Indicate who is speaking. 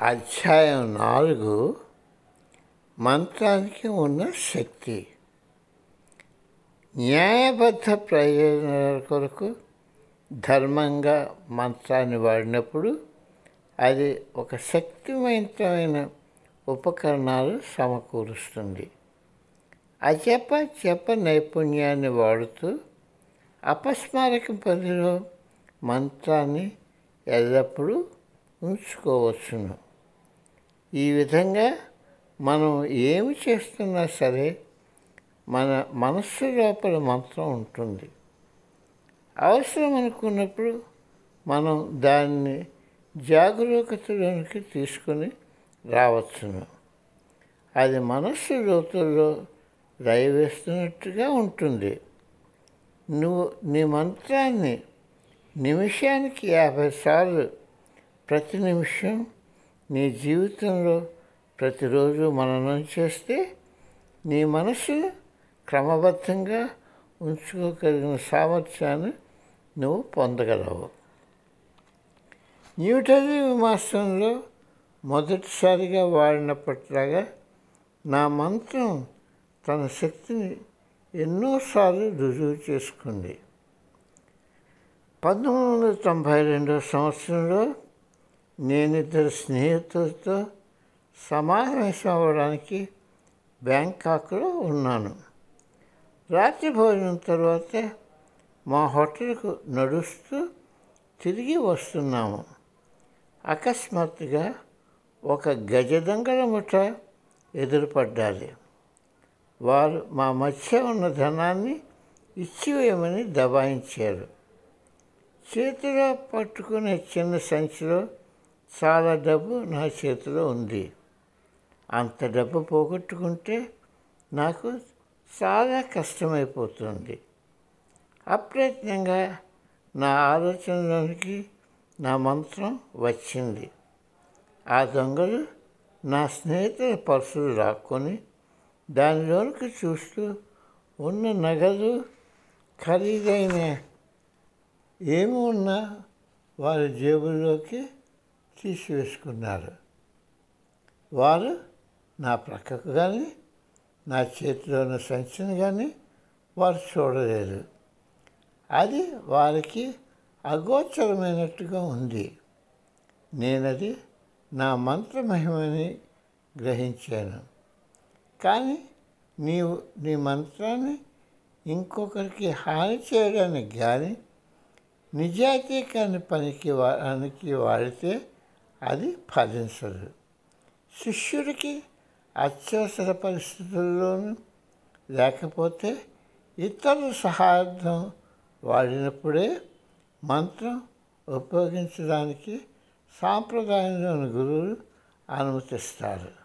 Speaker 1: అధ్యాయం నాలుగు మంత్రానికి ఉన్న శక్తి. న్యాయబద్ధ ప్రయోజనాల కొరకు ధర్మంగా మంత్రాన్ని వాడినప్పుడు అది ఒక శక్తివంతమైన ఉపకరణాలు సమకూరుస్తుంది. అజప జప నైపుణ్యాన్ని వాడుతూ అపస్మారక పనిలో మంత్రాన్ని ఎల్లప్పుడూ ఉంచుకోవచ్చును. ఈ విధంగా మనం ఏమి చేస్తున్నా సరే మన మనస్సు లోపల మంత్రం ఉంటుంది. అవసరం అనుకున్నప్పుడు మనం దాన్ని జాగరూకతలోనికి తీసుకొని రావచ్చును. అది మనస్సు లోతుల్లో దయవేస్తున్నట్టుగా ఉంటుంది. నువ్వు నీ మంత్రాన్ని నిమిషానికి యాభై సార్లు ప్రతి నిమిషం నీ జీవితంలో ప్రతిరోజు మననం చేస్తే నీ మనసు క్రమబద్ధంగా ఉంచుకోగలిగిన సామర్థ్యాన్ని నువ్వు పొందగలవు. న్యూటరీ విమాసంలో మొదటిసారిగా వాడినప్పట్లాగా నా మంత్రం తన శక్తిని ఎన్నోసార్లు రుజువు చేసుకుంది. పంతొమ్మిది వందల తొంభై రెండవ సంవత్సరంలో నేను ఇద్దరు స్నేహితులతో సమావేశం అవ్వడానికి బ్యాంకాక్లో ఉన్నాను. రాత్రి భోజనం తర్వాత మా హోటల్కు నడుస్తూ తిరిగి వస్తున్నాము. అకస్మాత్తుగా ఒక గజదంగల ముఠ ఎదురుపడ్డాలి వారు మా మధ్య ఉన్న ధనాన్ని ఇచ్చివేయమని దబాయించారు. చేతిలో పట్టుకునే చిన్న సంచిలో చాలా డబ్బు నా చేతిలో ఉంది. అంత డబ్బు పోగొట్టుకుంటే నాకు చాలా కష్టమైపోతుంది. అప్రయత్నంగా నా ఆలోచనలోనికి నా మంత్రం వచ్చింది. ఆ దొంగలు నా స్నేహితుల పర్సులు లాక్కొని దానిలోనికి చూస్తూ ఉన్న నగలు ఖరీదైన ఏమి ఉన్నా వారి జేబుల్లోకి తీసివేసుకున్నారు. వారు నా ప్రక్కకు కానీ నా చేతిలో ఉన్న సంచిని కానీ వారు చూడలేదు. అది వారికి అగోచరమైనట్టుగా ఉంది. నేనది నా మంత్రమహిమని గ్రహించాను. కానీ నీవు నీ మంత్రాన్ని ఇంకొకరికి హాని చేయడానికి కానీ నిజాయితీ కాని పనికి వానికి వాడితే అది ఫలించదు. శిష్యుడికి అత్యవసర పరిస్థితుల్లోనూ లేకపోతే ఇతరుల సహాయార్థం వాడినప్పుడే మంత్రం ఉపయోగించడానికి సాంప్రదాయంలోని గురువులు అనుమతిస్తారు.